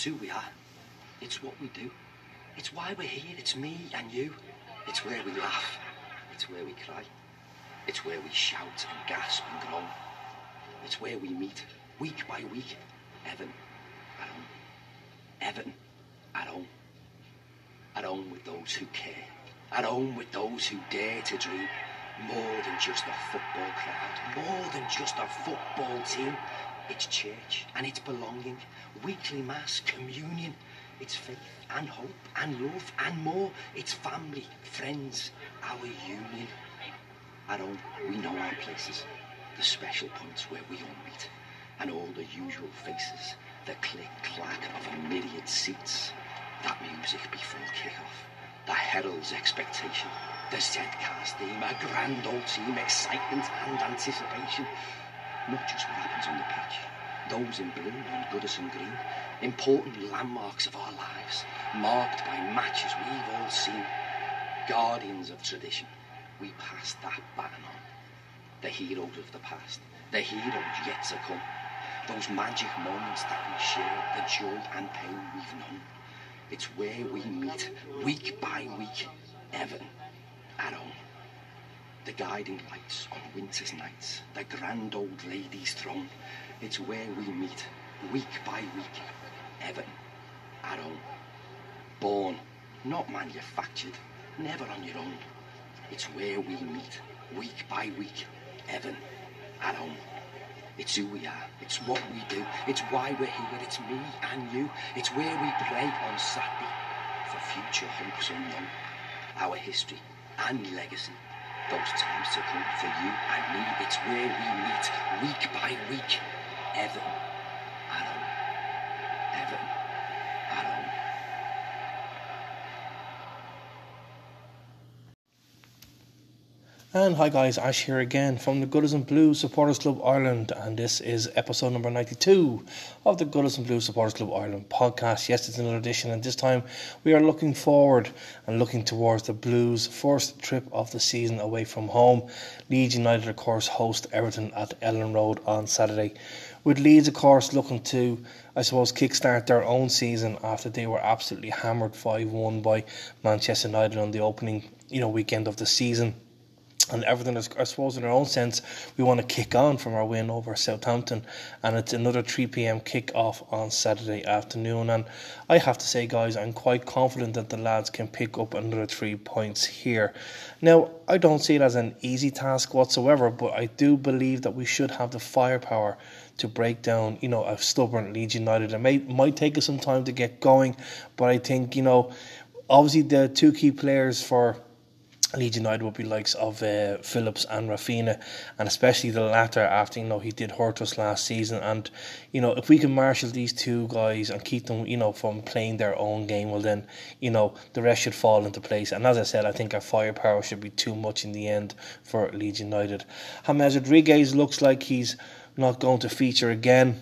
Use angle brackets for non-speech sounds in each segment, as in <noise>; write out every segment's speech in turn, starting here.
It's who we are. It's what we do. It's why we're here. It's me and you. It's where we laugh. It's where we cry. It's where we shout and gasp and groan. It's where we meet, week by week. Everton, at home. Everton, at home. At home with those who care. At home with those who dare to dream. More than just a football crowd. More than just a football team. It's church and it's belonging. Weekly mass, communion. It's faith and hope and love and more. It's family, friends, our union. At home, we know our places, the special points where we all meet, and all the usual faces, the click clack of a myriad seats, that music before kick-off, the herald's expectation, the Z-Cars theme, a grand old team, excitement and anticipation. Not just what happens on the pitch, those in blue and Goodison green, important landmarks of our lives, marked by matches we've all seen, guardians of tradition. We pass that baton on. The heroes of the past, the heroes yet to come, those magic moments that we share, the joy and pain we've known. It's where we meet, week by week, Everton, at home. The guiding lights on winter's nights, the grand old lady's throne. It's where we meet, week by week, Everton, at home. Born, not manufactured, never on your own. It's where we meet, week by week, Everton, at home. It's who we are, it's what we do, it's why we're here, it's me and you. It's where we pray on Saturday for future hopes unknown. Our history and legacy, those times to come for you and me. It's where we meet, week by week, Everton, at home. Everton, at home. And hi guys, Ash here again from the Goodison Blues Supporters Club Ireland, and this is episode number 92 of the Goodison Blues Supporters Club Ireland podcast. Yes, it's another edition, and this time we are looking forward and looking towards the Blues' first trip of the season away from home. Leeds United, of course, host Everton at Elland Road on Saturday. With Leeds, of course, looking to, I suppose, kickstart their own season after they were absolutely hammered 5 1 by Manchester United on the opening you know, weekend of the season and everything is, I suppose, in our own sense, we want to kick on from our win over Southampton, and it's another 3 p.m. kick off on Saturday afternoon. And I have to say, guys, I'm quite confident that the lads can pick up another three points here. Now, I don't see it as an easy task whatsoever, but I do believe that we should have the firepower to break down, you know, a stubborn Leeds United. It may might take us some time to get going, but I think, you know, obviously the two key players for Leeds United would be likes of uh, Phillips and Raphinha, and especially the latter after you know he did hurt us last season. And you know if we can marshal these two guys and keep them you know from playing their own game, well then you know the rest should fall into place. And as I said, I think our firepower should be too much in the end for Leeds United. James Rodriguez looks like he's not going to feature again.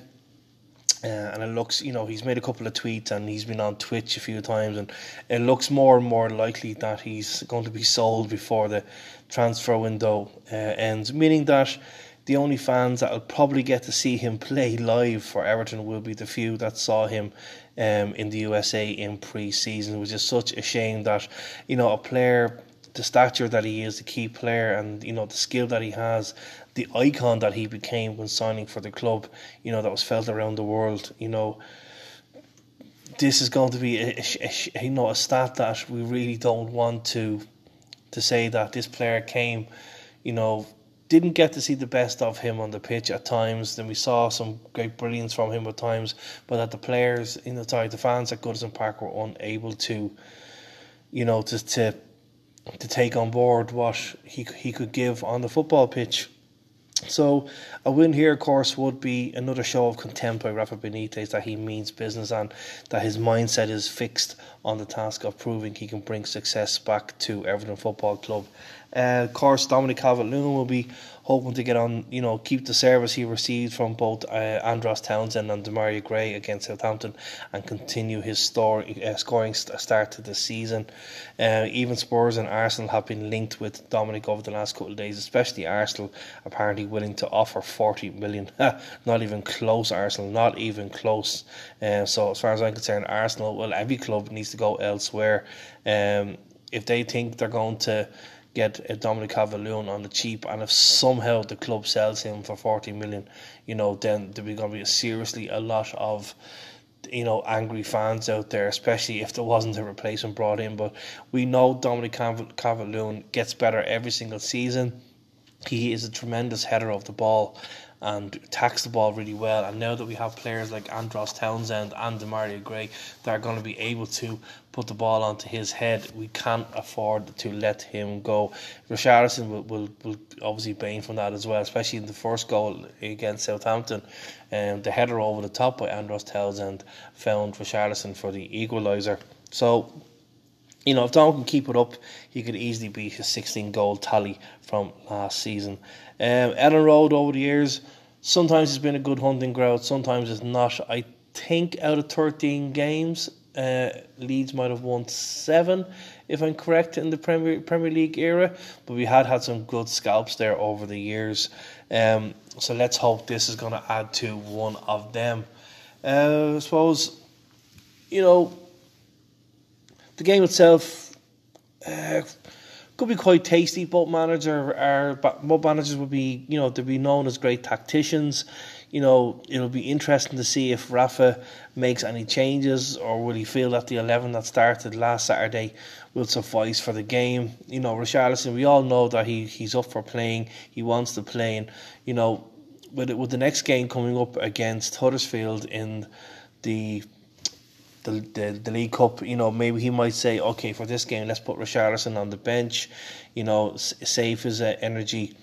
Uh, and it looks, you know, he's made a couple of tweets and he's been on Twitch a few times, and it looks more and more likely that he's going to be sold before the transfer window uh, ends, meaning that the only fans that will probably get to see him play live for Everton will be the few that saw him um, in the USA in pre season, which is such a shame that, you know, a player the stature that he is, the key player, and you know the skill that he has, the icon that he became when signing for the club, you know, that was felt around the world, you know, this is going to be a, a, a, you know a stat that we really don't want to to say that this player came, you know, didn't get to see the best of him on the pitch at times. Then we saw some great brilliance from him at times, but that the players, in the sorry, the fans at Goodison Park were unable to, you know, to to to take on board what he he could give on the football pitch. So a win here, of course, would be another show of contempt by Rafa Benitez that he means business and that his mindset is fixed on the task of proving he can bring success back to Everton Football Club. Uh, of course, Dominic Calvert-Lewin will be hoping to get on, you know, keep the service he received from both uh, Andros Townsend and Demarai Gray against Southampton and continue his story, uh, scoring start to the season. Uh, even Spurs and Arsenal have been linked with Dominic over the last couple of days, especially Arsenal apparently willing to offer 40 million. <laughs> not even close, Arsenal, not even close. Uh, so, as far as I'm concerned, Arsenal, well, every club needs to go elsewhere. Um, if they think they're going to get a Dominic Calvert-Lewin on the cheap, and if somehow the club sells him for forty million, you know, then there'll be going to be seriously a lot of you know angry fans out there, especially if there wasn't a replacement brought in. But we know Dominic Calvert-Lewin gets better every single season. He is a tremendous header of the ball, and tax the ball really well. And now that we have players like Andros Townsend and Demarai Gray that are going to be able to put the ball onto his head, we can't afford to let him go. Richarlison will, will, will obviously bane from that as well, especially in the first goal against Southampton. Um, the header over the top by Andros Townsend found Richarlison for the equaliser. So you know, if Don can keep it up, he could easily beat his 16 goal tally from last season. Um, Elland Road over the years, sometimes it's been a good hunting ground, sometimes it's not. I think out of 13 games, uh, Leeds might have won seven, if I'm correct, in the Premier Premier League era. But we had had some good scalps there over the years. Um, so let's hope this is going to add to one of them. Uh, I suppose, you know, the game itself uh, could be quite tasty. Both managers are, both managers would be, you know, they'd be known as great tacticians. You know, it'll be interesting to see if Rafa makes any changes or will he feel that the eleven that started last Saturday will suffice for the game. You know, Richarlison, we all know that he, he's up for playing. He wants to play, and you know, with with the next game coming up against Huddersfield in the the, the, the League Cup, you know, maybe he might say, okay, for this game, let's put Richarlison on the bench, you know, save his uh, energy.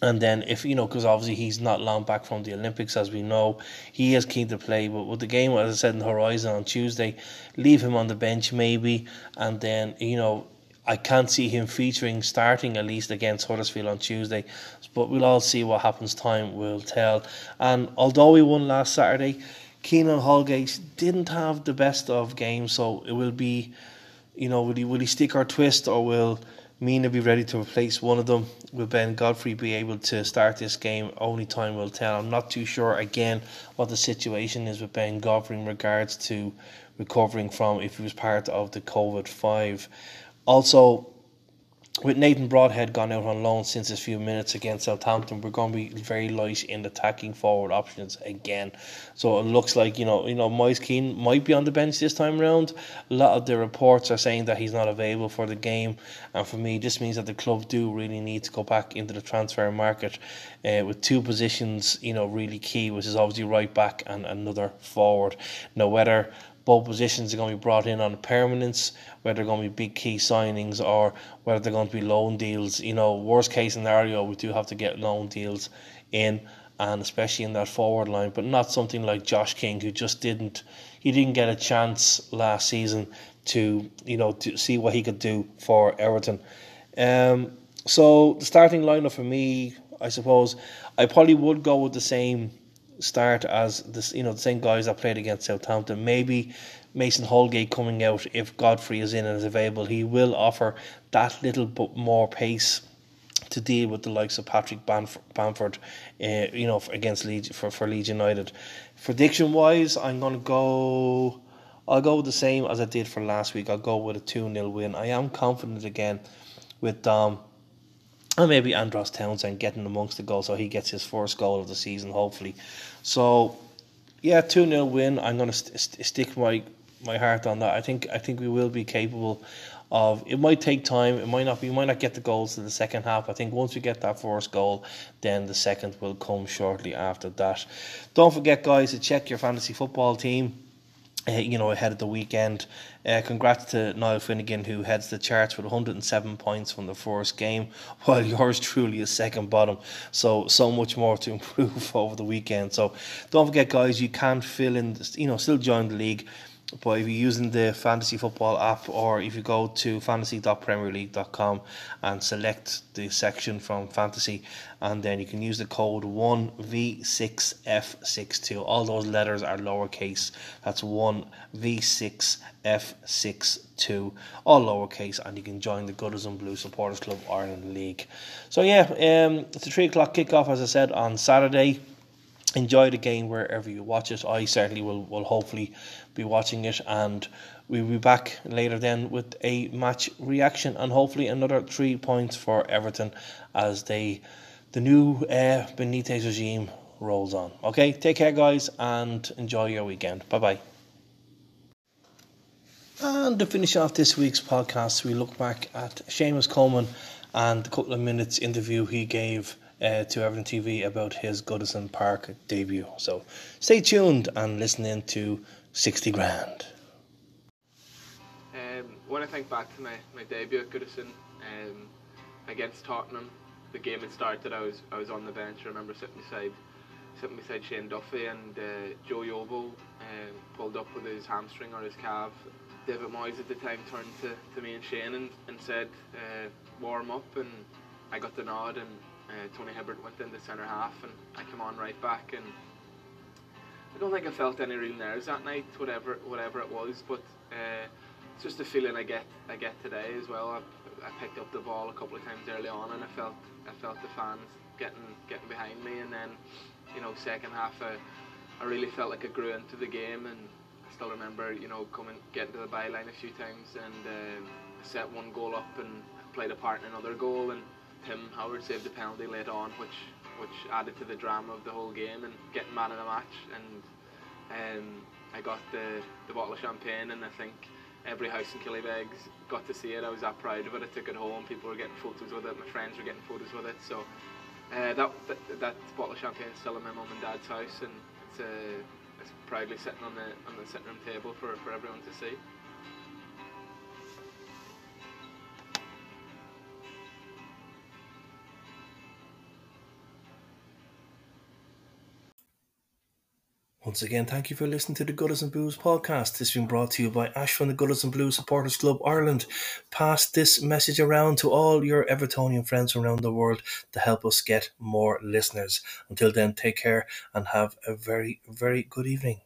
And then, if you know, because obviously he's not long back from the Olympics, as we know, he is keen to play. But with the game, as I said, in horizon on Tuesday, leave him on the bench maybe, and then you know, I can't see him featuring starting at least against Huddersfield on Tuesday. But we'll all see what happens. Time will tell. And although we won last Saturday, Keane and Holgate didn't have the best of games, so it will be, you know, will he will he stick or twist, or will Mina be ready to replace one of them? Will Ben Godfrey be able to start this game? Only time will tell. I'm not too sure again what the situation is with Ben Godfrey in regards to recovering from if he was part of the COVID five. Also, with Nathan Broadhead gone out on loan since his few minutes against Southampton, we're going to be very light in attacking forward options again. So it looks like you know, you know, Moise Kean might be on the bench this time round. A lot of the reports are saying that he's not available for the game, and for me, this means that the club do really need to go back into the transfer market uh, with two positions, you know, really key, which is obviously right back and another forward. Now, whether both positions are going to be brought in on permanence, whether they're going to be big key signings or whether they're going to be loan deals. You know, worst case scenario, we do have to get loan deals in, and especially in that forward line, but not something like Josh King, who just didn't he didn't get a chance last season to you know to see what he could do for Everton. Um, so the starting lineup for me, I suppose, I probably would go with the same start as this, you know, the same guys that played against Southampton. Maybe Mason Holgate coming out if Godfrey is in and is available, he will offer that little bit more pace to deal with the likes of Patrick Bamford, uh, you know, against Leeds for for Leeds United. Prediction wise, I'm to go. I'll go the same as I did for last week. I'll go with a 2 0 win. I am confident again with Dom. Um, and maybe Andros Townsend getting amongst the goals so he gets his first goal of the season, hopefully. So, yeah, 2 0 win. I'm going to st- st- stick my, my heart on that. I think I think we will be capable of. It might take time. It might not. We might not get the goals in the second half. I think once we get that first goal, then the second will come shortly after that. Don't forget, guys, to check your fantasy football team uh, you know, ahead of the weekend. Uh, congrats to Niall Finnegan, who heads the charts with 107 points from the first game, <laughs> while yours truly is second bottom. So, so much more to <laughs> improve over the weekend. So, don't forget, guys, you can fill in, you know, still join the league. But if you're using the fantasy football app or if you go to fantasy.premierleague.com and select the section from fantasy and then you can use the code 1v6f62 all those letters are lowercase. That's 1v6f62 all lowercase and you can join the Goodison Blue Supporters Club Ireland League. So yeah um, it's a 3 o'clock kickoff as I said on Saturday enjoy the game wherever you watch it. I certainly will, will hopefully be watching it, and we'll be back later then with a match reaction and hopefully another three points for Everton as they the new uh, Benitez regime rolls on. Okay, take care, guys, and enjoy your weekend. Bye bye. And to finish off this week's podcast, we look back at Seamus Coleman and the couple of minutes interview he gave uh, to Everton TV about his Goodison Park debut. So stay tuned and listen in to 60 Grand. Um, when I think back to my, my debut at Goodison um, against Tottenham, the game had started. I was I was on the bench. I remember sitting beside sitting beside Shane Duffy and uh, Joe Yobo um, pulled up with his hamstring or his calf. David Moyes at the time turned to, to me and Shane and, and said uh, warm up and I got the nod and uh, Tony Hibbert went into the centre half and I came on right back and I don't think I felt any real nerves that night, whatever whatever it was, but uh, it's just a feeling I get I get today as well. I, I picked up the ball a couple of times early on and I felt I felt the fans getting getting behind me and then you know second half I, I really felt like I grew into the game and I still remember you know coming getting to the byline a few times and uh, set one goal up and played a part in another goal and Tim Howard saved a penalty late on, which which added to the drama of the whole game and getting man of the match. And um, I got the, the bottle of champagne, and I think every house in Killybegs got to see it. I was that proud of it. I took it home. People were getting photos with it. My friends were getting photos with it. So uh, that, that, that bottle of champagne is still in my mum and dad's house, and it's, uh, it's proudly sitting on the on the sitting room table for, for everyone to see. Once again, thank you for listening to the Goodison Blues podcast. This has been brought to you by Ash from the and Blues Supporters Club Ireland. Pass this message around to all your Evertonian friends around the world to help us get more listeners. Until then, take care and have a very, very good evening.